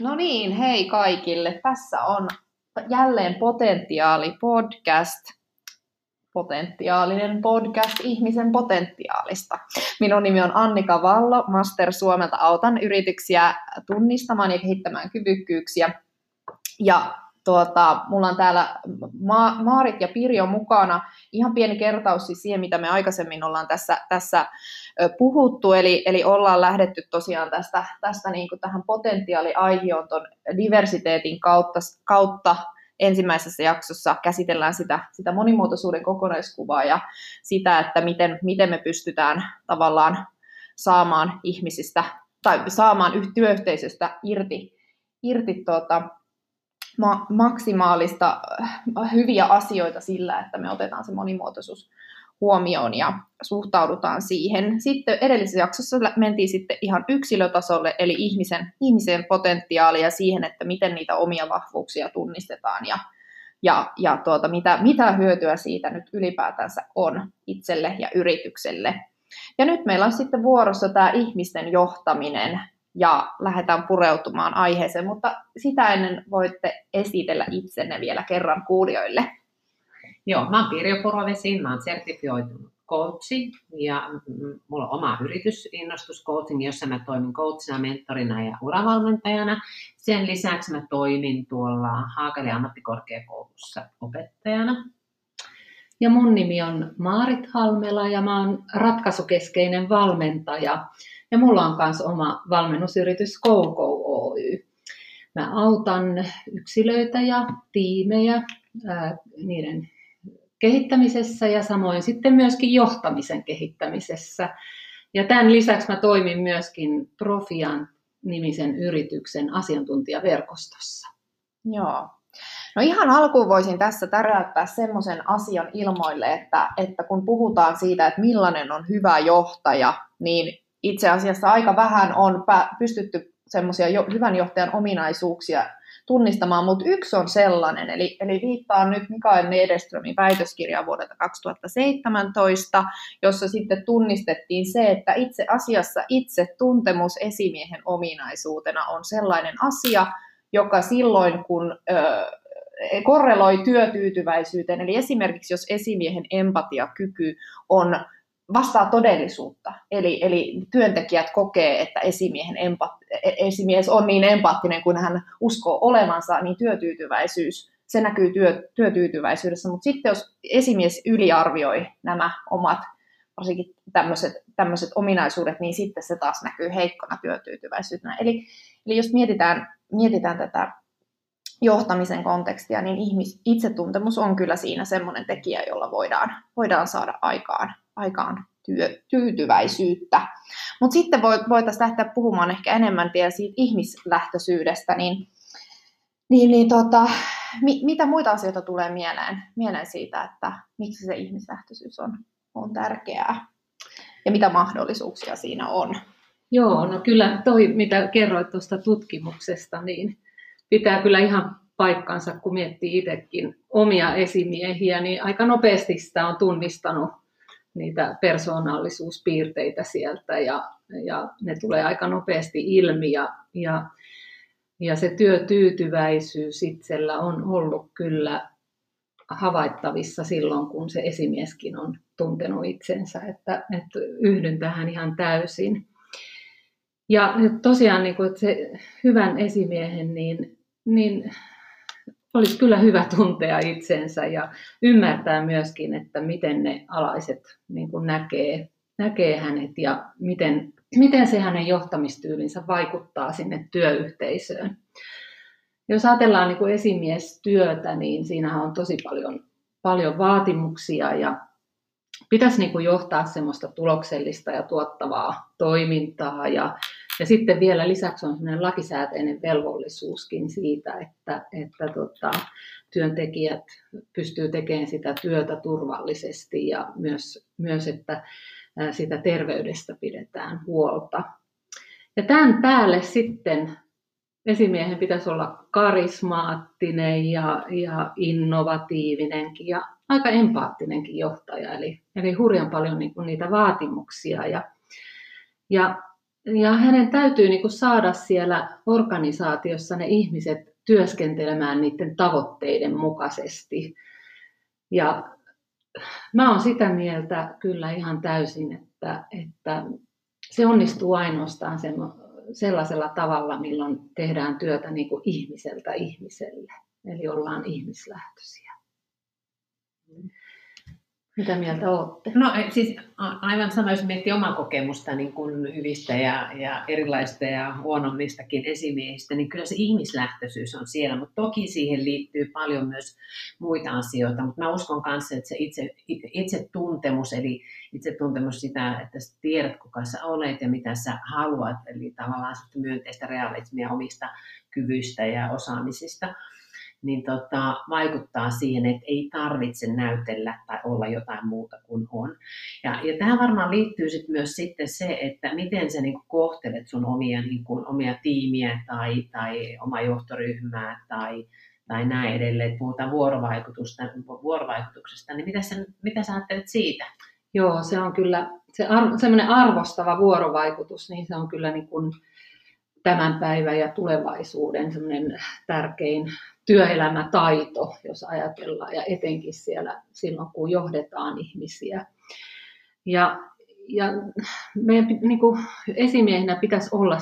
No niin, hei kaikille. Tässä on jälleen Potentiaali podcast. Potentiaalinen podcast ihmisen potentiaalista. Minun nimi on Annika Vallo, Master Suomelta autan yrityksiä tunnistamaan ja kehittämään kyvykkyyksiä. Ja tuota, mulla on täällä Ma- Maarit ja Pirjo mukana. Ihan pieni kertaus siis siihen, mitä me aikaisemmin ollaan tässä, tässä puhuttu, eli, eli ollaan lähdetty tosiaan tästä, tästä niin kuin tähän potentiaaliaihioon tuon diversiteetin kautta, kautta ensimmäisessä jaksossa käsitellään sitä, sitä monimuotoisuuden kokonaiskuvaa ja sitä, että miten, miten me pystytään tavallaan saamaan ihmisistä tai saamaan työyhteisöstä irti, irti tuota, ma- maksimaalista äh, hyviä asioita sillä, että me otetaan se monimuotoisuus huomioon ja suhtaudutaan siihen. Sitten edellisessä jaksossa mentiin sitten ihan yksilötasolle, eli ihmisen, ihmisen potentiaalia siihen, että miten niitä omia vahvuuksia tunnistetaan ja, ja, ja tuota, mitä, mitä hyötyä siitä nyt ylipäätänsä on itselle ja yritykselle. Ja nyt meillä on sitten vuorossa tämä ihmisten johtaminen, ja lähdetään pureutumaan aiheeseen, mutta sitä ennen voitte esitellä itsenne vielä kerran kuulijoille. Joo, mä oon Pirjo Purovesi, mä oon sertifioitunut coachi ja mulla on oma yritys Innostuscoaching, jossa mä toimin coachina, mentorina ja uravalmentajana. Sen lisäksi mä toimin tuolla Haakali ammattikorkeakoulussa opettajana. Ja mun nimi on Maarit Halmela ja mä oon ratkaisukeskeinen valmentaja ja mulla on myös oma valmennusyritys KouKou Oy. Mä autan yksilöitä ja tiimejä ää, niiden kehittämisessä ja samoin sitten myöskin johtamisen kehittämisessä. Ja tämän lisäksi mä toimin myöskin Profian nimisen yrityksen asiantuntijaverkostossa. Joo. No ihan alkuun voisin tässä täräyttää semmoisen asian ilmoille, että, että kun puhutaan siitä, että millainen on hyvä johtaja, niin itse asiassa aika vähän on pystytty semmoisia jo, hyvän johtajan ominaisuuksia tunnistamaan, mutta yksi on sellainen, eli, eli viittaan nyt Mikael Nederströmin väitöskirjaan vuodelta 2017, jossa sitten tunnistettiin se, että itse asiassa itse tuntemus esimiehen ominaisuutena on sellainen asia, joka silloin kun ö, korreloi työtyytyväisyyteen, eli esimerkiksi jos esimiehen empatiakyky on vastaa todellisuutta. Eli, eli työntekijät kokee, että esimiehen empat, esimies on niin empaattinen kuin hän uskoo olevansa, niin työtyytyväisyys, se näkyy työ, työtyytyväisyydessä. Mutta sitten jos esimies yliarvioi nämä omat varsinkin tämmöiset, ominaisuudet, niin sitten se taas näkyy heikkona työtyytyväisyytenä. Eli, eli jos mietitään, mietitään tätä johtamisen kontekstia, niin ihmis, itsetuntemus on kyllä siinä semmoinen tekijä, jolla voidaan, voidaan saada aikaan aikaan työ, tyytyväisyyttä. Mutta sitten voitaisiin lähteä puhumaan ehkä enemmän vielä siitä ihmislähtöisyydestä, niin, niin, niin tota, mi, mitä muita asioita tulee mieleen, mieleen siitä, että miksi se ihmislähtöisyys on, on tärkeää ja mitä mahdollisuuksia siinä on? Joo, no kyllä toi, mitä kerroit tuosta tutkimuksesta, niin pitää kyllä ihan paikkansa, kun miettii itsekin omia esimiehiä, niin aika nopeasti sitä on tunnistanut niitä persoonallisuuspiirteitä sieltä ja, ja ne tulee aika nopeasti ilmi ja, ja, ja se työtyytyväisyys itsellä on ollut kyllä havaittavissa silloin, kun se esimieskin on tuntenut itsensä, että, että yhdyn tähän ihan täysin. Ja tosiaan niin kuin, että se hyvän esimiehen, niin, niin olisi kyllä hyvä tuntea itsensä ja ymmärtää myöskin, että miten ne alaiset niin kuin näkee, näkee hänet ja miten, miten se hänen johtamistyylinsä vaikuttaa sinne työyhteisöön. Jos ajatellaan niin kuin esimiestyötä, niin siinä on tosi paljon, paljon vaatimuksia ja pitäisi niin kuin johtaa semmoista tuloksellista ja tuottavaa toimintaa ja ja sitten vielä lisäksi on sellainen lakisääteinen velvollisuuskin siitä, että, että tota, työntekijät pystyy tekemään sitä työtä turvallisesti ja myös, myös että sitä terveydestä pidetään huolta. Ja tämän päälle sitten esimiehen pitäisi olla karismaattinen ja, ja innovatiivinenkin ja aika empaattinenkin johtaja, eli, eli hurjan paljon niin kuin niitä vaatimuksia. Ja, ja ja hänen täytyy niin kuin saada siellä organisaatiossa ne ihmiset työskentelemään niiden tavoitteiden mukaisesti. Ja mä oon sitä mieltä kyllä ihan täysin, että, että se onnistuu ainoastaan sellaisella tavalla, milloin tehdään työtä niin kuin ihmiseltä ihmiselle. Eli ollaan ihmislähtöisiä. Mitä mieltä olette? No siis aivan sama, jos miettii omaa kokemusta niin kuin hyvistä ja, ja erilaista ja huonommistakin esimiehistä, niin kyllä se ihmislähtöisyys on siellä, mutta toki siihen liittyy paljon myös muita asioita, mutta mä uskon kanssa, että se itse, itse tuntemus, eli itse tuntemus sitä, että sä tiedät kuka sä olet ja mitä sä haluat, eli tavallaan myönteistä realismia omista kyvyistä ja osaamisista, niin tota, vaikuttaa siihen, että ei tarvitse näytellä tai olla jotain muuta kuin on. Ja, ja tähän varmaan liittyy sit myös sitten se, että miten sä niin kohtelet sun omia, niin kuin, omia tiimiä tai, tai omaa johtoryhmää tai, tai näin edelleen, että puhutaan vuorovaikutusta, vuorovaikutuksesta, niin mitä sä, mitä sä ajattelet siitä? Joo, se on kyllä se arvo, semmoinen arvostava vuorovaikutus, niin se on kyllä niin kuin tämän päivän ja tulevaisuuden semmoinen tärkein työelämätaito, jos ajatellaan, ja etenkin siellä silloin, kun johdetaan ihmisiä. Ja, ja meidän niin kuin esimiehenä pitäisi olla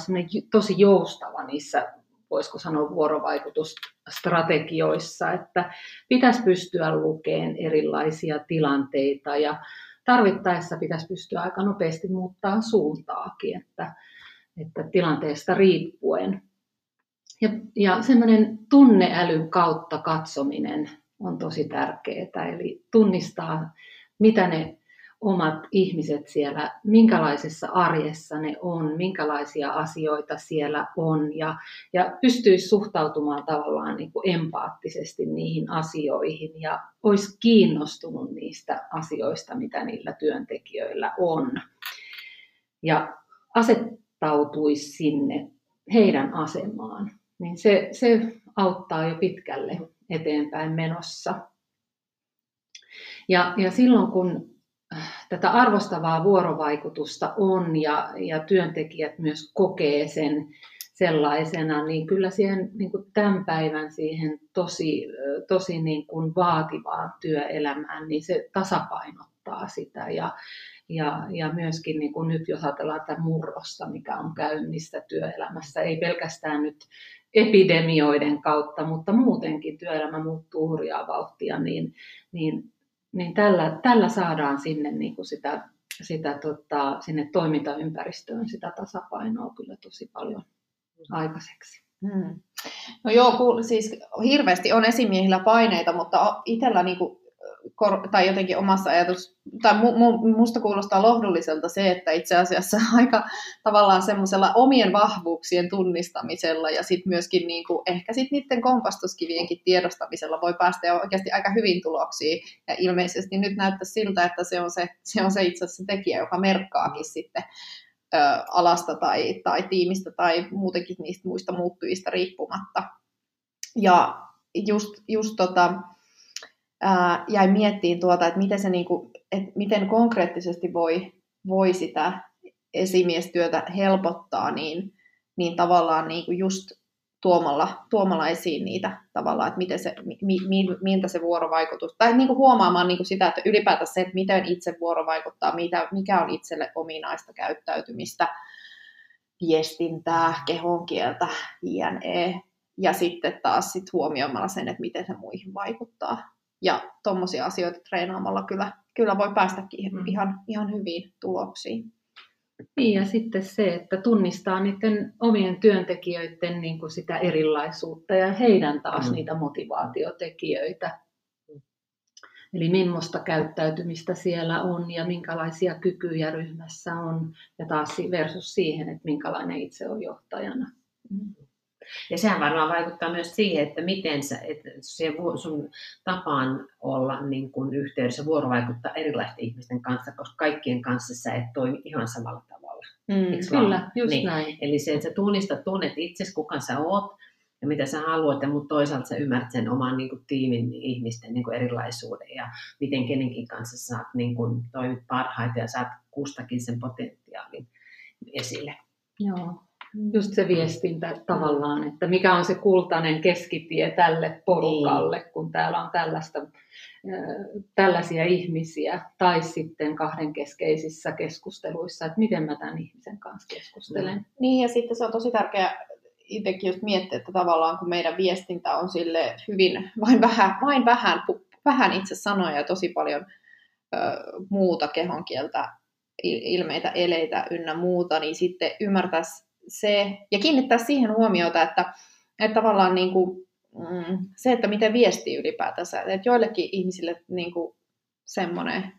tosi joustava niissä, voisiko sanoa, vuorovaikutusstrategioissa, että pitäisi pystyä lukemaan erilaisia tilanteita ja tarvittaessa pitäisi pystyä aika nopeasti muuttaa suuntaakin, että, että tilanteesta riippuen. Ja, ja semmoinen tunneälyn kautta katsominen on tosi tärkeää, eli tunnistaa, mitä ne omat ihmiset siellä, minkälaisessa arjessa ne on, minkälaisia asioita siellä on. Ja, ja pystyisi suhtautumaan tavallaan niin kuin empaattisesti niihin asioihin ja olisi kiinnostunut niistä asioista, mitä niillä työntekijöillä on. Ja asettautuisi sinne heidän asemaan niin se, se auttaa jo pitkälle eteenpäin menossa. Ja, ja silloin kun äh, tätä arvostavaa vuorovaikutusta on ja, ja työntekijät myös kokee sen sellaisena, niin kyllä siihen niin kuin tämän päivän siihen tosi, tosi niin kuin vaativaan työelämään, niin se tasapainottaa sitä. Ja, ja, ja myöskin niin kuin nyt jos ajatellaan tätä murrosta, mikä on käynnissä työelämässä, ei pelkästään nyt epidemioiden kautta, mutta muutenkin työelämä muuttuu hurjaa vauhtia, niin, niin, niin tällä, tällä saadaan sinne niin kuin sitä, sitä tota, sinne toimintaympäristöön sitä tasapainoa kyllä tosi paljon aikaiseksi. Hmm. No joo, siis hirveästi on esimiehillä paineita, mutta itsellä niin kuin tai jotenkin omassa ajatus, tai mu, mu, musta kuulostaa lohdulliselta se, että itse asiassa aika tavallaan semmoisella omien vahvuuksien tunnistamisella ja sitten myöskin niin kuin, ehkä sitten niiden kompastuskivienkin tiedostamisella voi päästä oikeasti aika hyvin tuloksiin. Ja ilmeisesti nyt näyttää siltä, että se on se, se, on se itse asiassa tekijä, joka merkkaakin sitten ö, alasta tai, tai tiimistä tai muutenkin niistä muista muuttujista riippumatta. Ja just, just tota, ää, jäi miettiin tuota, että miten, se niinku, että miten konkreettisesti voi, voi sitä esimiestyötä helpottaa, niin, niin tavallaan niinku just tuomalla, tuomalla esiin niitä tavallaan, että miten se, mi, mi, miltä se vuorovaikutus, tai niin kuin huomaamaan niin kuin sitä, että ylipäätään se, että miten itse vuorovaikuttaa, mitä, mikä on itselle ominaista käyttäytymistä, viestintää, kehonkieltä, jne. Ja sitten taas sit huomioimalla sen, että miten se muihin vaikuttaa. Ja tuommoisia asioita treenaamalla kyllä, kyllä voi päästäkin mm. ihan, ihan hyviin tuloksiin. Niin ja sitten se, että tunnistaa niiden omien työntekijöiden niin kuin sitä erilaisuutta ja heidän taas mm. niitä motivaatiotekijöitä. Eli millaista käyttäytymistä siellä on ja minkälaisia kykyjä ryhmässä on ja taas versus siihen, että minkälainen itse on johtajana. Mm. Ja sehän varmaan vaikuttaa myös siihen, että miten sä, että se sun tapaan olla niin kuin yhteydessä vuorovaikuttaa erilaisten ihmisten kanssa, koska kaikkien kanssa sä et toimi ihan samalla tavalla. Mm, kyllä, just niin. näin. Eli se, että sä tunnistat, tunnet itsesi, kuka sä oot, ja mitä sä haluat, ja mutta toisaalta sä ymmärrät sen oman niin kuin, tiimin ihmisten niin kuin, erilaisuuden ja miten kenenkin kanssa saat niin kuin, toimit parhaiten ja saat kustakin sen potentiaalin esille. Joo. Just se viestintä tavallaan, että mikä on se kultainen keskitie tälle porukalle, niin. kun täällä on tällaista, tällaisia ihmisiä, tai sitten kahdenkeskeisissä keskusteluissa, että miten mä tämän ihmisen kanssa keskustelen. Niin, ja sitten se on tosi tärkeää itsekin just miettiä, että tavallaan kun meidän viestintä on sille hyvin, vain vähän, vain vähän, vähän itse sanoja ja tosi paljon ö, muuta kehonkieltä, ilmeitä, eleitä ynnä muuta, niin sitten ymmärtäisi se, ja kiinnittää siihen huomiota, että, että tavallaan niin kuin, mm, se, että miten viestii ylipäätänsä, että joillekin ihmisille niin kuin semmoinen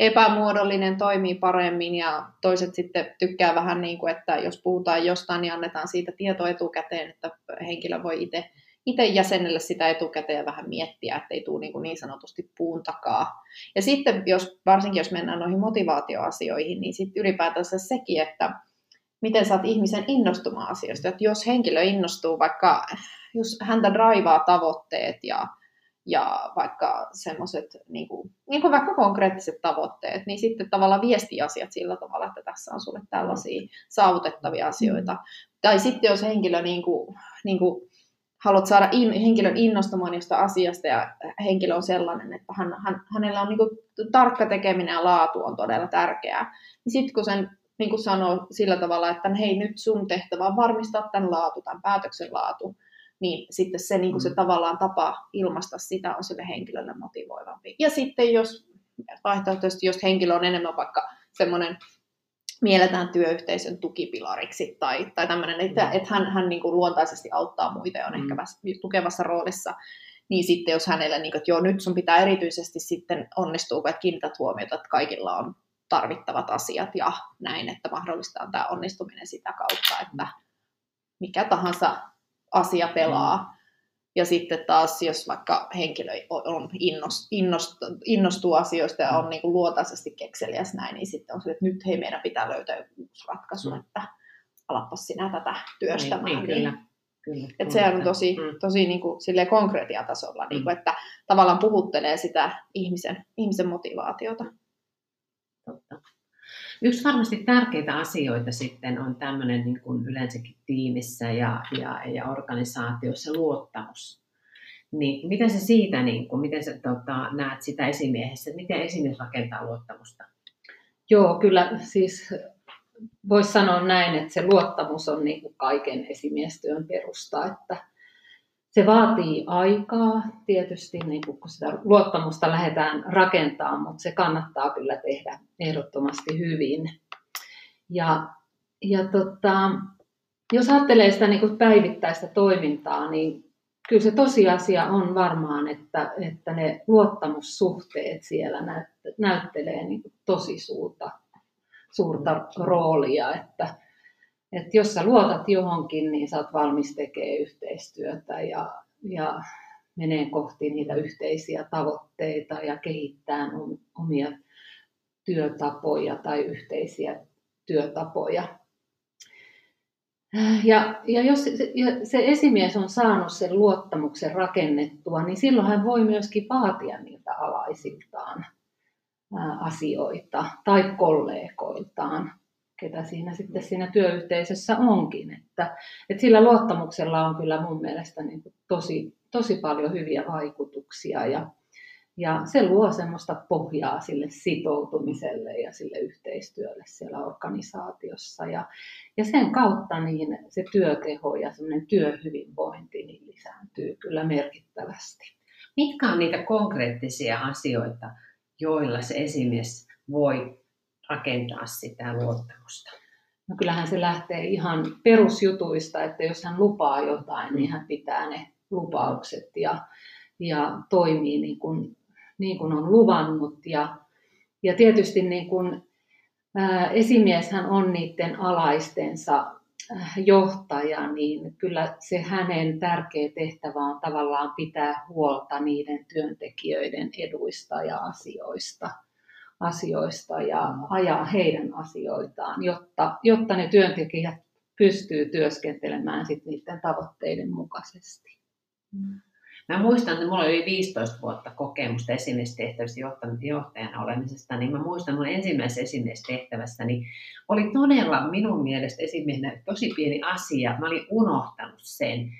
epämuodollinen toimii paremmin ja toiset sitten tykkää vähän niin kuin, että jos puhutaan jostain, niin annetaan siitä tieto etukäteen, että henkilö voi itse itse jäsenelle sitä etukäteen ja vähän miettiä, ettei tule niin, kuin niin sanotusti puun takaa. Ja sitten, jos, varsinkin jos mennään noihin motivaatioasioihin, niin sitten ylipäätänsä sekin, että miten saat ihmisen innostumaan asioista. Että jos henkilö innostuu, vaikka jos häntä draivaa tavoitteet ja, ja vaikka semmoiset, niin kuin, niin kuin vaikka konkreettiset tavoitteet, niin sitten tavallaan viesti asiat sillä tavalla, että tässä on sulle tällaisia saavutettavia asioita. Tai sitten jos henkilö niin kuin, niin kuin, haluat saada in, henkilön innostumaan josta asiasta ja henkilö on sellainen, että hän, hän, hänellä on niin kuin, tarkka tekeminen ja laatu on todella tärkeää, niin sitten kun sen niin kuin sanoo sillä tavalla, että hei nyt sun tehtävä on varmistaa tämän laatu, tämän päätöksen laatu, niin sitten se, niin kuin se mm. tavallaan tapa ilmaista sitä on sille henkilölle motivoivampi. Ja sitten jos vaihtoehtoisesti, jos henkilö on enemmän vaikka semmoinen mielletään työyhteisön tukipilariksi tai, tai tämmöinen, että, mm. että hän, hän niin kuin luontaisesti auttaa muita ja on mm. ehkä tukevassa roolissa, niin sitten jos hänelle, niin kuin, että joo, nyt sun pitää erityisesti sitten onnistua, että kiinnität huomiota, että kaikilla on tarvittavat asiat ja näin, että mahdollistaa tämä onnistuminen sitä kautta, että mikä tahansa asia pelaa. Ja sitten taas, jos vaikka henkilö on innost, innost, innostuu asioista ja on niin kuin luotaisesti kekseliäs näin, niin sitten on se, että nyt hei, meidän pitää löytää joku uusi ratkaisu, mm. että alapas sinä tätä työstämään. Niin, niin, kyllä. Kyllä, että se on tosi, mm. tosi niin kuin, konkreettiatasolla, mm. niin kuin, että tavallaan puhuttelee sitä ihmisen, ihmisen motivaatiota. Totta. Yksi varmasti tärkeitä asioita sitten on tämmöinen niin kuin yleensäkin tiimissä ja, ja, ja organisaatiossa luottamus. Niin miten se siitä, niin kuin, miten sä tota, näet sitä esimiehessä, miten esimies rakentaa luottamusta? Joo, kyllä siis voisi sanoa näin, että se luottamus on niin kuin kaiken esimiestyön perusta, että se vaatii aikaa tietysti, niin kun sitä luottamusta lähdetään rakentamaan, mutta se kannattaa kyllä tehdä ehdottomasti hyvin. Ja, ja tota, jos ajattelee sitä niin kuin päivittäistä toimintaa, niin kyllä se tosiasia on varmaan, että, että ne luottamussuhteet siellä näyttelee niin tosi suurta, suurta roolia, että että jos sä luotat johonkin, niin sä oot valmis tekemään yhteistyötä ja, ja menee kohti niitä yhteisiä tavoitteita ja kehittää omia työtapoja tai yhteisiä työtapoja. Ja, ja jos se, ja se esimies on saanut sen luottamuksen rakennettua, niin silloin hän voi myöskin vaatia niiltä alaisiltaan asioita tai kollegoiltaan ketä siinä sitten siinä työyhteisössä onkin. Että, että sillä luottamuksella on kyllä mun mielestä niin kuin tosi, tosi paljon hyviä vaikutuksia ja, ja se luo semmoista pohjaa sille sitoutumiselle ja sille yhteistyölle siellä organisaatiossa. Ja, ja sen kautta niin se työteho ja semmoinen työhyvinvointi niin lisääntyy kyllä merkittävästi. Mitkä on niitä konkreettisia asioita, joilla se esimies voi rakentaa sitä luottamusta? No kyllähän se lähtee ihan perusjutuista, että jos hän lupaa jotain, niin hän pitää ne lupaukset ja, ja toimii niin kuin, niin kuin on luvannut. Ja, ja tietysti niin kuin, ää, esimieshän on niiden alaistensa johtaja, niin kyllä se hänen tärkeä tehtävä on tavallaan pitää huolta niiden työntekijöiden eduista ja asioista asioista ja ajaa heidän asioitaan, jotta, jotta ne työntekijät pystyy työskentelemään sit niiden tavoitteiden mukaisesti. Mä muistan, että mulla oli 15 vuotta kokemusta esimiestehtävissä johtajana olemisesta, niin mä muistan mun ensimmäisessä esimiestehtävässä, niin oli todella minun mielestä esimiehenä tosi pieni asia. Mä olin unohtanut sen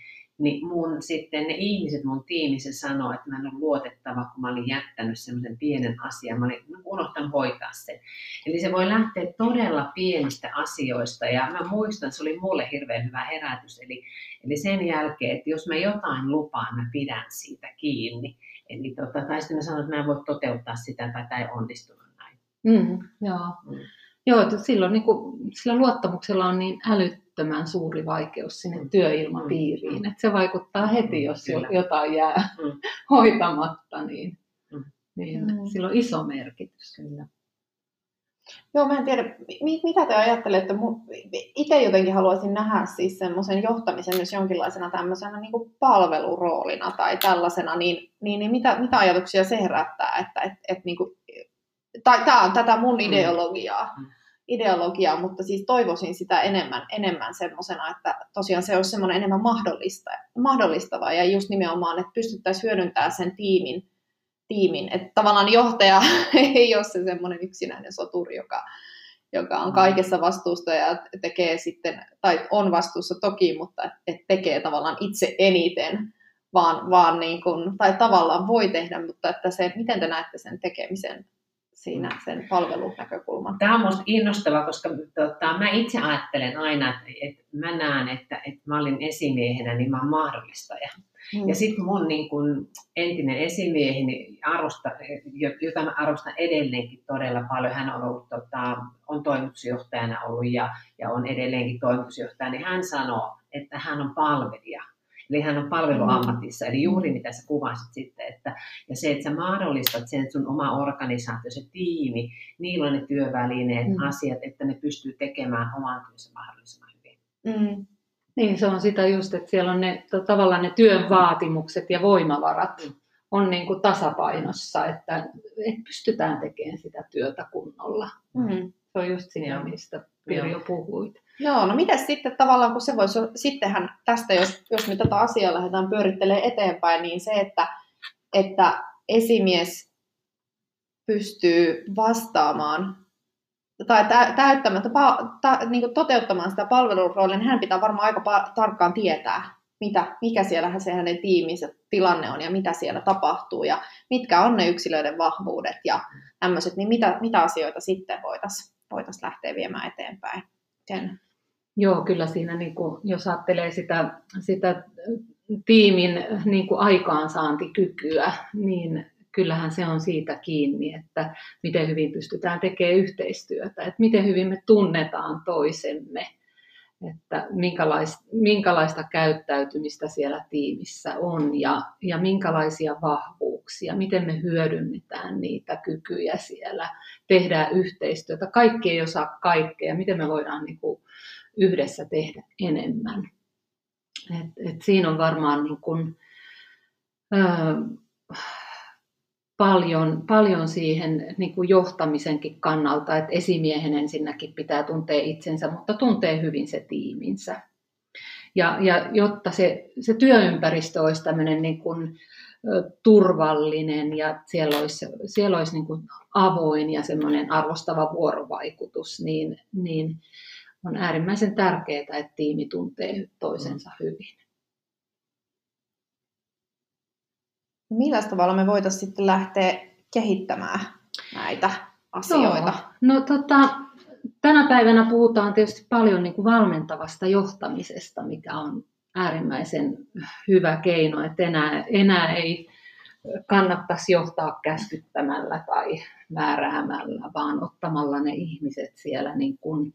niin mun sitten ne ihmiset mun tiimissä sanoo, että mä en ole luotettava, kun mä olin jättänyt semmoisen pienen asian, mä olin unohtanut hoitaa sen. Eli se voi lähteä todella pienistä asioista ja mä muistan, että se oli mulle hirveän hyvä herätys. Eli, eli sen jälkeen, että jos mä jotain lupaan, mä pidän siitä kiinni. Eli tota, tai sitten mä sanon, että mä en voi toteuttaa sitä tai tämä ei onnistunut näin. Mm, joo. Mm. Joo, että silloin niin kuin, sillä luottamuksella on niin älyttömän suuri vaikeus sinne mm. työilmapiiriin, mm. että se vaikuttaa heti, mm, jos Kyllä. jotain jää mm. hoitamatta, niin, mm. niin mm. sillä on iso merkitys. Kyllä. Joo, mä en tiedä, mitä te ajattelette. Itse jotenkin haluaisin nähdä siis semmoisen johtamisen myös jonkinlaisena tämmöisenä niin kuin palveluroolina tai tällaisena, niin, niin, niin mitä, mitä ajatuksia se herättää, että et, et, niin kuin tai tämä on tätä mun ideologiaa, mm. Ideologiaa, mutta siis toivoisin sitä enemmän, enemmän semmoisena, että tosiaan se olisi semmoinen enemmän mahdollista, mahdollistava ja just nimenomaan, että pystyttäisiin hyödyntämään sen tiimin, tiimin. että tavallaan johtaja ei ole se semmoinen yksinäinen soturi, joka, joka on mm. kaikessa vastuusta ja tekee sitten, tai on vastuussa toki, mutta et tekee tavallaan itse eniten, vaan, vaan niin kuin, tai tavallaan voi tehdä, mutta että se, miten te näette sen tekemisen siinä sen palvelunäkökulman. Tämä on minusta innostavaa, koska tota, mä itse ajattelen aina, että, että mä näen, että, että mä olin esimiehenä, niin mä olen mahdollistaja. Mm. Ja sitten mun niin kun, entinen esimieheni, arvosta, jota mä arvostan edelleenkin todella paljon, hän on, ollut, tota, on toimitusjohtajana ollut ja, ja on edelleenkin toimitusjohtaja, niin hän sanoo, että hän on palvelija. Eli hän on palveluammatissa, eli juuri mitä sä kuvasit sitten, että, ja se, että sä mahdollistat sen sun oma organisaatio, se tiimi, niillä on ne työvälineet, mm. asiat, että ne pystyy tekemään oman työnsä mahdollisimman hyvin. Mm. Niin, se on sitä just, että siellä on ne, tavallaan ne työn vaatimukset ja voimavarat mm. on niin kuin tasapainossa, että, että pystytään tekemään sitä työtä kunnolla. Mm. Se on just siinä, mistä Pirjo puhuit. Joo, no mitä sitten tavallaan, kun se voisi, sittenhän tästä, jos, jos me tätä asiaa lähdetään pyörittelemään eteenpäin, niin se, että, että esimies pystyy vastaamaan tai täyttämään, ta, niin toteuttamaan sitä palveluroolia, niin hän pitää varmaan aika pa- tarkkaan tietää, mitä, mikä siellä se hänen tiiminsä tilanne on ja mitä siellä tapahtuu ja mitkä on ne yksilöiden vahvuudet ja tämmöiset, niin mitä, mitä asioita sitten voitaisiin voitais lähteä viemään eteenpäin. Sen Joo, kyllä siinä, niin kuin, jos ajattelee sitä, sitä tiimin niin kuin aikaansaantikykyä, niin kyllähän se on siitä kiinni, että miten hyvin pystytään tekemään yhteistyötä, että miten hyvin me tunnetaan toisemme, että minkälaista, minkälaista käyttäytymistä siellä tiimissä on ja, ja minkälaisia vahvuuksia, miten me hyödynnetään niitä kykyjä siellä, tehdään yhteistyötä. Kaikki ei osaa kaikkea, miten me voidaan niin kuin yhdessä tehdä enemmän. Et, et siinä on varmaan niin kun, ö, paljon, paljon siihen niin kuin johtamisenkin kannalta, että esimiehen ensinnäkin pitää tuntea itsensä, mutta tuntee hyvin se tiiminsä. Ja, ja jotta se, se työympäristö olisi tämmöinen niin kuin, turvallinen ja siellä olisi, siellä olisi niin kuin avoin ja semmoinen arvostava vuorovaikutus, niin, niin on äärimmäisen tärkeää, että tiimi tuntee toisensa mm. hyvin. Millä tavalla me voitaisiin sitten lähteä kehittämään näitä asioita? No, no tota, tänä päivänä puhutaan tietysti paljon niin kuin valmentavasta johtamisesta, mikä on äärimmäisen hyvä keino, että enää, enää ei kannattaisi johtaa käskyttämällä tai määräämällä, vaan ottamalla ne ihmiset siellä niin kuin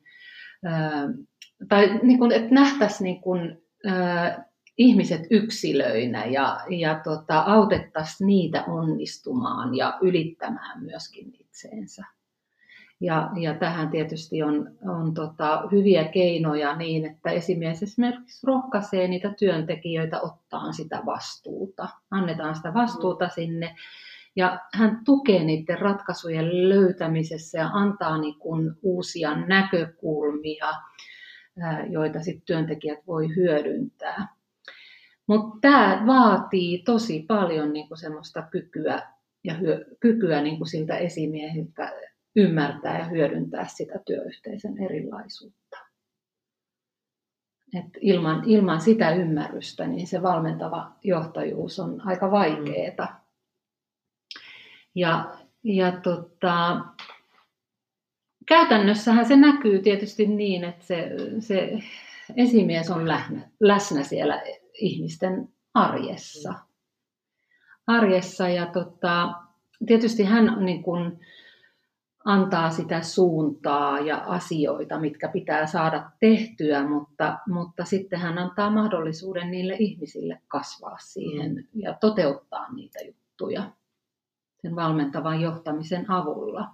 tai niin kuin, että nähtäisiin niin kuin, ihmiset yksilöinä ja, ja tota, autettaisiin niitä onnistumaan ja ylittämään myöskin itseensä. Ja, ja tähän tietysti on, on tota, hyviä keinoja niin, että esimies esimerkiksi rohkaisee niitä työntekijöitä ottaa sitä vastuuta. Annetaan sitä vastuuta sinne ja hän tukee niiden ratkaisujen löytämisessä ja antaa niin kuin uusia näkökulmia, joita sitten työntekijät voi hyödyntää. Mutta tämä vaatii tosi paljon niinku semmoista kykyä ja hyö, kykyä niinku siltä esimiehiltä ymmärtää ja hyödyntää sitä työyhteisön erilaisuutta. Et ilman, ilman sitä ymmärrystä niin se valmentava johtajuus on aika vaikeaa. Ja, ja tota, käytännössähän se näkyy tietysti niin, että se, se esimies on läsnä, läsnä siellä ihmisten arjessa. arjessa ja tota, tietysti hän niin kun, antaa sitä suuntaa ja asioita, mitkä pitää saada tehtyä, mutta, mutta sitten hän antaa mahdollisuuden niille ihmisille kasvaa siihen mm. ja toteuttaa niitä juttuja sen valmentavan johtamisen avulla.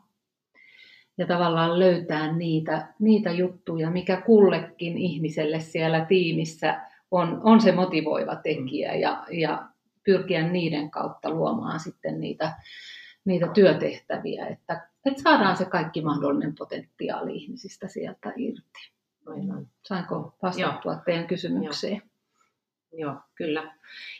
Ja tavallaan löytää niitä, niitä juttuja, mikä kullekin ihmiselle siellä tiimissä on, on se motivoiva tekijä ja, ja pyrkiä niiden kautta luomaan sitten niitä, niitä työtehtäviä, että, että saadaan se kaikki mahdollinen potentiaali ihmisistä sieltä irti. Aivan. Sainko vastattua Joo. teidän kysymykseen? Joo. Joo, kyllä.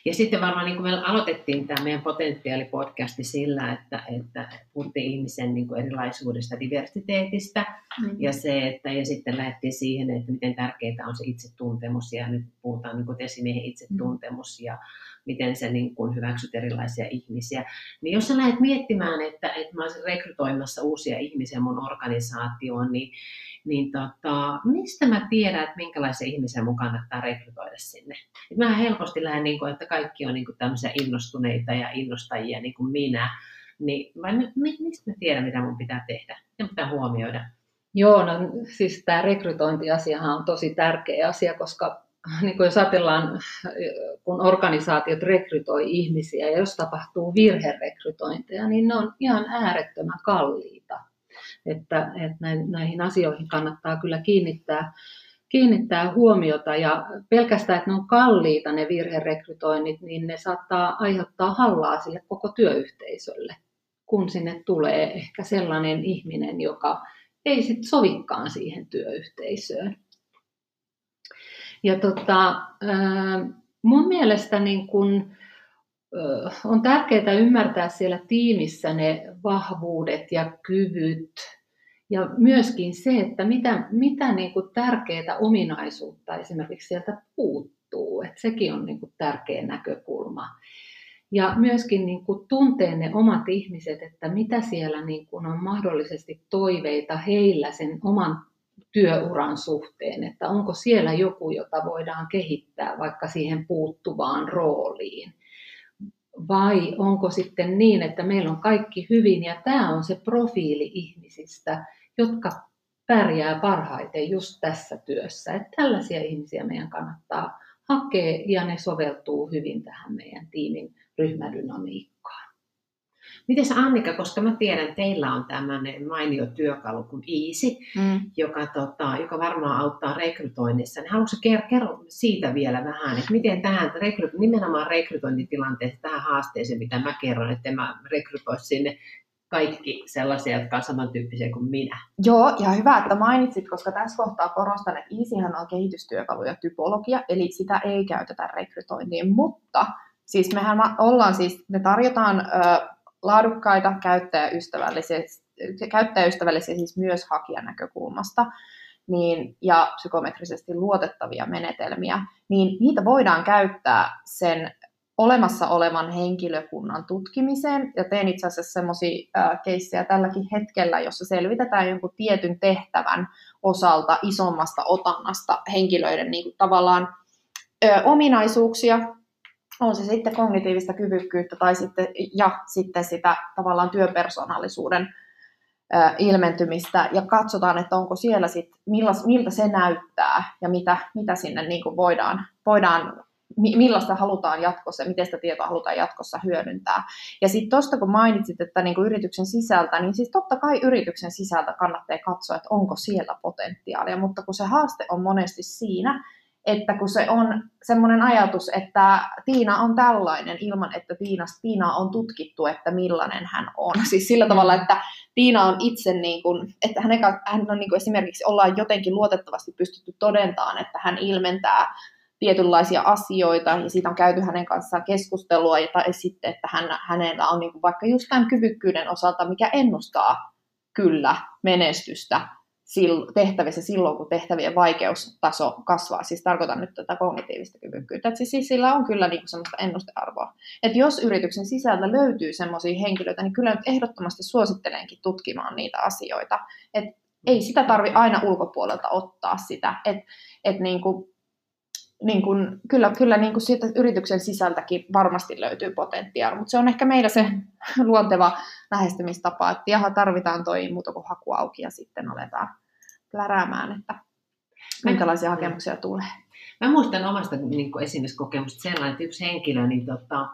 Ja sitten varmaan niin kuin me aloitettiin tämä meidän potentiaalipodcasti sillä, että, että puhuttiin ihmisen niin kuin erilaisuudesta, diversiteetistä mm-hmm. ja, se, että, ja sitten lähdettiin siihen, että miten tärkeää on se itsetuntemus ja nyt puhutaan niin kuin esimiehen itsetuntemus ja miten sä niin kuin hyväksyt erilaisia ihmisiä. Niin jos sä lähdet miettimään, että, että mä olisin rekrytoimassa uusia ihmisiä mun organisaatioon, niin, niin tota, mistä mä tiedän, että minkälaisia ihmisiä mun kannattaa rekrytoida sinne? Et mä helposti lähden, niin kuin, että kaikki on niin kuin tämmöisiä innostuneita ja innostajia niin kuin minä. Niin mä, mistä mä tiedän, mitä mun pitää tehdä ja pitää huomioida? Joo, no siis tämä rekrytointiasiahan on tosi tärkeä asia, koska niin kuin jos ajatellaan, kun organisaatiot rekrytoi ihmisiä ja jos tapahtuu virherekrytointeja, niin ne on ihan äärettömän kalliita. Että, että näihin asioihin kannattaa kyllä kiinnittää, kiinnittää huomiota ja pelkästään, että ne on kalliita ne virherekrytoinnit, niin ne saattaa aiheuttaa hallaa sille koko työyhteisölle, kun sinne tulee ehkä sellainen ihminen, joka ei sitten sovikaan siihen työyhteisöön. Ja tota, mun mielestä niin kun, on tärkeää ymmärtää siellä tiimissä ne vahvuudet ja kyvyt ja myöskin se, että mitä, mitä niin kuin tärkeää ominaisuutta esimerkiksi sieltä puuttuu. Että sekin on niin kuin tärkeä näkökulma. Ja myöskin niin kuin tuntee ne omat ihmiset, että mitä siellä niin kuin on mahdollisesti toiveita heillä sen oman työuran suhteen, että onko siellä joku, jota voidaan kehittää vaikka siihen puuttuvaan rooliin. Vai onko sitten niin, että meillä on kaikki hyvin ja tämä on se profiili ihmisistä, jotka pärjää parhaiten just tässä työssä. Että tällaisia ihmisiä meidän kannattaa hakea ja ne soveltuu hyvin tähän meidän tiimin ryhmädynamiikkaan. Miten Annika, koska mä tiedän, että teillä on tämmöinen mainio työkalu kuin Easy, mm. joka, tota, joka varmaan auttaa rekrytoinnissa, niin haluatko kertoa siitä vielä vähän, että miten tähän rekry, nimenomaan rekrytointitilanteessa tähän haasteeseen, mitä mä kerron, että mä rekrytoisi sinne kaikki sellaisia, jotka on samantyyppisiä kuin minä. Joo, ja hyvä, että mainitsit, koska tässä kohtaa korostan, että Easyhän on kehitystyökalu ja typologia, eli sitä ei käytetä rekrytointiin, mutta siis mehän ollaan siis, me tarjotaan ö, laadukkaita, käyttäjäystävällisiä, käyttäjäystävällisiä siis myös hakijan näkökulmasta, niin, ja psykometrisesti luotettavia menetelmiä, niin niitä voidaan käyttää sen olemassa olevan henkilökunnan tutkimiseen. Ja teen itse asiassa semmoisia keissejä tälläkin hetkellä, jossa selvitetään jonkun tietyn tehtävän osalta isommasta otannasta henkilöiden niin kuin, tavallaan ö, ominaisuuksia, on se sitten kognitiivista kyvykkyyttä tai sitten, ja sitten sitä tavallaan työpersonallisuuden ö, ilmentymistä ja katsotaan, että onko siellä sitten, miltä se näyttää ja mitä, mitä sinne niin kuin voidaan, voidaan millaista halutaan jatkossa, miten sitä tietoa halutaan jatkossa hyödyntää. Ja sitten tuosta kun mainitsit, että niinku yrityksen sisältä, niin siis totta kai yrityksen sisältä kannattaa katsoa, että onko siellä potentiaalia, mutta kun se haaste on monesti siinä, että kun se on semmoinen ajatus, että Tiina on tällainen ilman, että Tiina, Tiina on tutkittu, että millainen hän on. Siis sillä tavalla, että Tiina on itse, niin kuin, että hän, hän on niin kuin esimerkiksi ollaan jotenkin luotettavasti pystytty todentamaan, että hän ilmentää tietynlaisia asioita, ja siitä on käyty hänen kanssaan keskustelua, ja tai sitten, että hän, hänellä on niin kuin vaikka just tämän kyvykkyyden osalta, mikä ennustaa kyllä menestystä tehtävissä silloin, kun tehtävien vaikeustaso kasvaa. Siis tarkoitan nyt tätä kognitiivista kyvykkyyttä. Että siis sillä on kyllä niinku semmoista ennustearvoa. Että jos yrityksen sisältä löytyy semmoisia henkilöitä, niin kyllä nyt ehdottomasti suosittelenkin tutkimaan niitä asioita. Et ei sitä tarvi aina ulkopuolelta ottaa sitä. Et, et niinku, niin kuin, kyllä, kyllä niin kuin siitä yrityksen sisältäkin varmasti löytyy potentiaalia, mutta se on ehkä meillä se luonteva lähestymistapa, että jaha, tarvitaan toi muuta kuin haku auki ja sitten aletaan pläräämään, että minkälaisia hakemuksia tulee. Mä muistan omasta niin esimieskokemusta sellainen, että yksi henkilö, niin tota,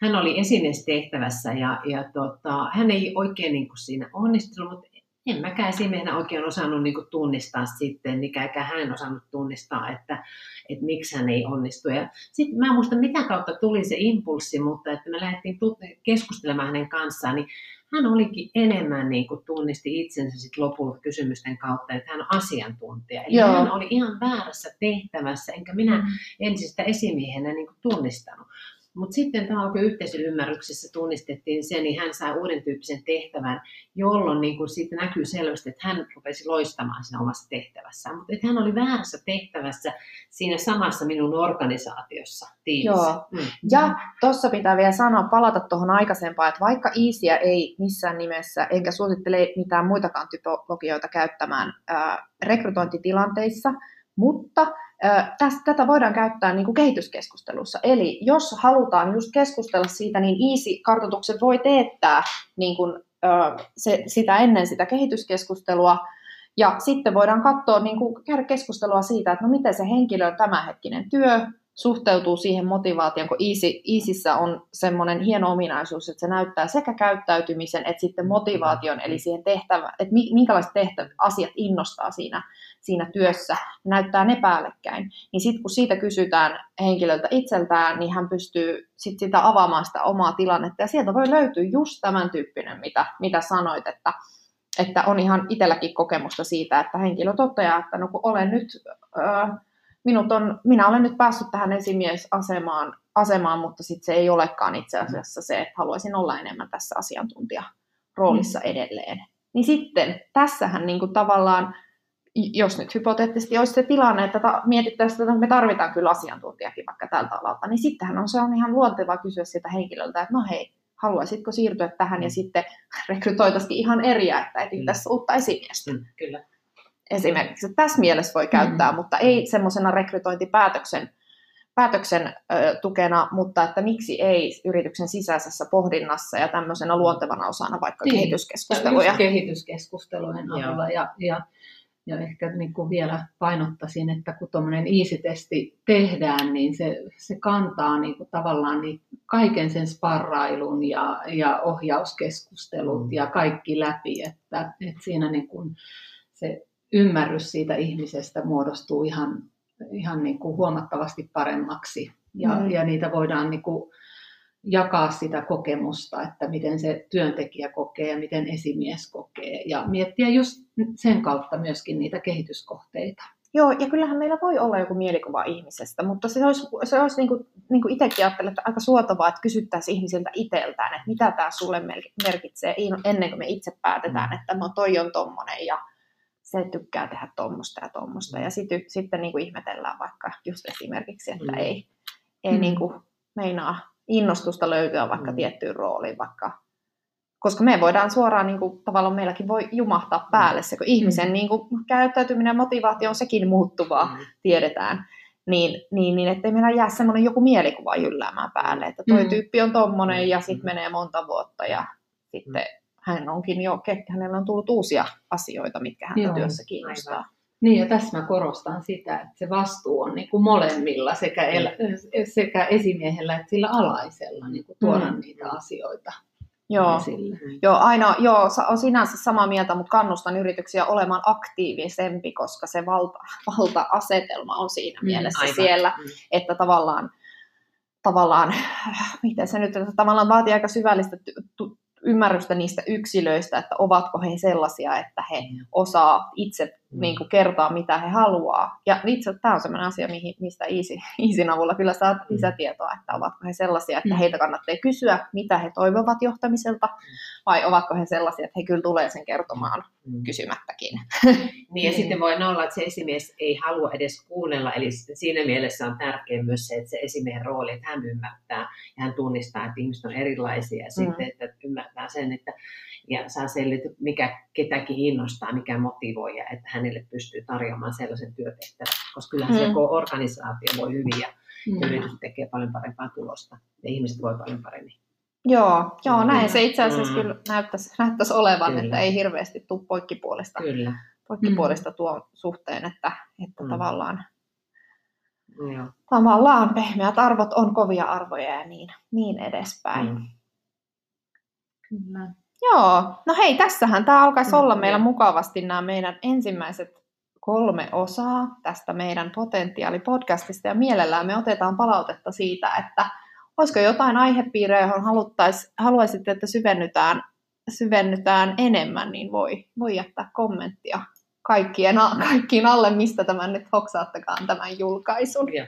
hän oli esimiestehtävässä ja, ja tota, hän ei oikein niin kuin siinä onnistunut, mutta en mäkään esimiehenä oikein osannut niin kuin tunnistaa sitten, mikä eikä hän osannut tunnistaa, että, että miksi hän ei onnistu. Ja sitten mä en muista, mitä kautta tuli se impulssi, mutta että me lähdettiin keskustelemaan hänen kanssaan, niin hän olikin enemmän niin kuin tunnisti itsensä sit lopulta kysymysten kautta, että hän on asiantuntija. Eli Joo. hän oli ihan väärässä tehtävässä, enkä minä mm. ensin sitä esimiehenä niin kuin tunnistanut. Mutta sitten tämä yhteisymmärryksessä tunnistettiin se, niin hän sai uuden tyyppisen tehtävän, jolloin niin kuin siitä näkyy selvästi, että hän rupesi loistamaan siinä omassa tehtävässään. Mutta hän oli väärässä tehtävässä siinä samassa minun organisaatiossa, tiimissä. Joo. Mm. Ja tuossa pitää vielä sanoa, palata tuohon aikaisempaan, että vaikka Easyä ei missään nimessä, enkä suosittele mitään muitakaan typologioita käyttämään ää, rekrytointitilanteissa, mutta tästä, tätä voidaan käyttää niin kuin kehityskeskustelussa. Eli jos halutaan just keskustella siitä, niin Easy-kartoitukset voi teettää niin kuin, se, sitä ennen sitä kehityskeskustelua, ja sitten voidaan katsoa, niin kuin, käydä keskustelua siitä, että no miten se henkilön tämänhetkinen työ suhteutuu siihen motivaatioon, kun Easy, Easyssä on semmoinen hieno ominaisuus, että se näyttää sekä käyttäytymisen että sitten motivaation, eli siihen tehtävä, että minkälaiset tehtävät, asiat innostaa siinä, siinä työssä, näyttää ne päällekkäin. Niin sitten kun siitä kysytään henkilöltä itseltään, niin hän pystyy sit sitä avaamaan sitä omaa tilannetta, ja sieltä voi löytyä just tämän tyyppinen, mitä, mitä sanoit, että, että on ihan itselläkin kokemusta siitä, että henkilö toteaa, että no kun olen nyt... Öö, minut on, minä olen nyt päässyt tähän esimiesasemaan, asemaan, mutta sitten se ei olekaan itse asiassa se, että haluaisin olla enemmän tässä asiantuntijaroolissa mm. edelleen. Niin sitten tässähän niin kuin tavallaan, jos nyt hypoteettisesti olisi se tilanne, että ta- mietittäisiin, että me tarvitaan kyllä asiantuntijakin vaikka tältä alalta, niin sittenhän on se on ihan luontevaa kysyä sitä henkilöltä, että no hei, haluaisitko siirtyä tähän ja mm. sitten rekrytoitaisiin ihan eriä, että etin mm. tässä uutta esimiestä. Mm, kyllä esimerkiksi. Että tässä mielessä voi käyttää, mm. mutta ei semmoisena rekrytointipäätöksen päätöksen ö, tukena, mutta että miksi ei yrityksen sisäisessä pohdinnassa ja tämmöisenä luontevana osana vaikka niin, kehityskeskusteluja. kehityskeskustelujen avulla ja, ja, ja ehkä niin kuin vielä painottaisin, että kun tuommoinen easy-testi tehdään, niin se, se kantaa niin kuin tavallaan niin kaiken sen sparrailun ja, ja ohjauskeskustelut mm. ja kaikki läpi, että, että siinä niin kuin se ymmärrys siitä ihmisestä muodostuu ihan, ihan niin kuin huomattavasti paremmaksi. Ja, mm. ja niitä voidaan niin kuin jakaa sitä kokemusta, että miten se työntekijä kokee ja miten esimies kokee. Ja miettiä just sen kautta myöskin niitä kehityskohteita. Joo, ja kyllähän meillä voi olla joku mielikuva ihmisestä, mutta se olisi, se olisi niin kuin, niin kuin itsekin ajattelen, että aika suotavaa, että kysyttäisiin ihmisiltä itseltään, että mitä tämä sulle merkitsee ennen kuin me itse päätetään, mm. että no toi on tommonen ja se tykkää tehdä tuommoista ja tuommoista. Ja sit, sitten niin kuin ihmetellään vaikka just esimerkiksi, että mm. ei, ei mm. niin kuin meinaa innostusta löytyä vaikka mm. tiettyyn rooliin, vaikka koska me voidaan suoraan, niin kuin, tavallaan meilläkin voi jumahtaa mm. päälle se, kun ihmisen mm. niin kuin, käyttäytyminen ja motivaatio on sekin muuttuvaa, mm. tiedetään. Niin, niin, niin ettei meillä jää semmoinen joku mielikuva jylläämään päälle, että toi mm. tyyppi on tommonen ja sitten menee monta vuotta ja sitten hän onkin jo, hänellä on tullut uusia asioita, mitkä häntä Joo, työssä kiinnostaa. Aivan. Niin ja tässä mä korostan sitä, että se vastuu on niin kuin molemmilla sekä, el, sekä esimiehellä että sillä alaisella niin kuin tuoda mm. niitä asioita. Joo, joo, aina, joo, on sinänsä samaa mieltä, mutta kannustan yrityksiä olemaan aktiivisempi, koska se valta, valta-asetelma on siinä mm, mielessä aivan. siellä, mm. että tavallaan, tavallaan, miten se nyt, tavallaan vaatii aika syvällistä ymmärrystä niistä yksilöistä, että ovatko he sellaisia, että he mm. osaa itse mm. Niin kuin kertoa, mitä he haluaa. Ja itse tämä on sellainen asia, mihin, mistä Iisi, Iisin avulla kyllä saat mm. lisätietoa, että ovatko he sellaisia, että mm. heitä kannattaa kysyä, mitä he toivovat johtamiselta, vai ovatko he sellaisia, että he kyllä tulee sen kertomaan mm. kysymättäkin. Niin, ja sitten voi olla, että se esimies ei halua edes kuunnella, eli siinä mielessä on tärkeää myös se, että se esimiehen rooli, että hän ymmärtää ja hän tunnistaa, että ihmiset on erilaisia, ja mm. sitten, että ymmärtää sen, että ja saa selvitä, mikä ketäkin innostaa, mikä motivoi ja että hänelle pystyy tarjoamaan sellaisen työtehtävän. Koska kyllähän mm. se koko organisaatio voi hyvin ja mm. yritys tekee paljon parempaa tulosta ja ihmiset voi paljon paremmin. Joo, joo näin se itse asiassa mm. kyllä näyttäisi, näyttäisi olevan, kyllä. että ei hirveästi tule poikkipuolista, kyllä. poikkipuolista mm. tuon suhteen, että, että mm. tavallaan, joo. tavallaan pehmeät arvot on kovia arvoja ja niin, niin edespäin. Mm. Kyllä. Joo, no hei, tässähän tämä alkaisi olla meillä mukavasti nämä meidän ensimmäiset kolme osaa tästä meidän potentiaalipodcastista ja mielellään me otetaan palautetta siitä, että olisiko jotain aihepiirejä, johon haluaisitte, että syvennytään, syvennytään enemmän, niin voi, voi jättää kommenttia kaikkien, kaikkiin alle, mistä tämän nyt hoksaattekaan tämän julkaisun. Ja.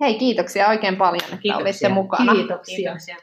Hei, kiitoksia oikein paljon, että kiitoksia. olitte mukana. Kiitoksia. kiitoksia.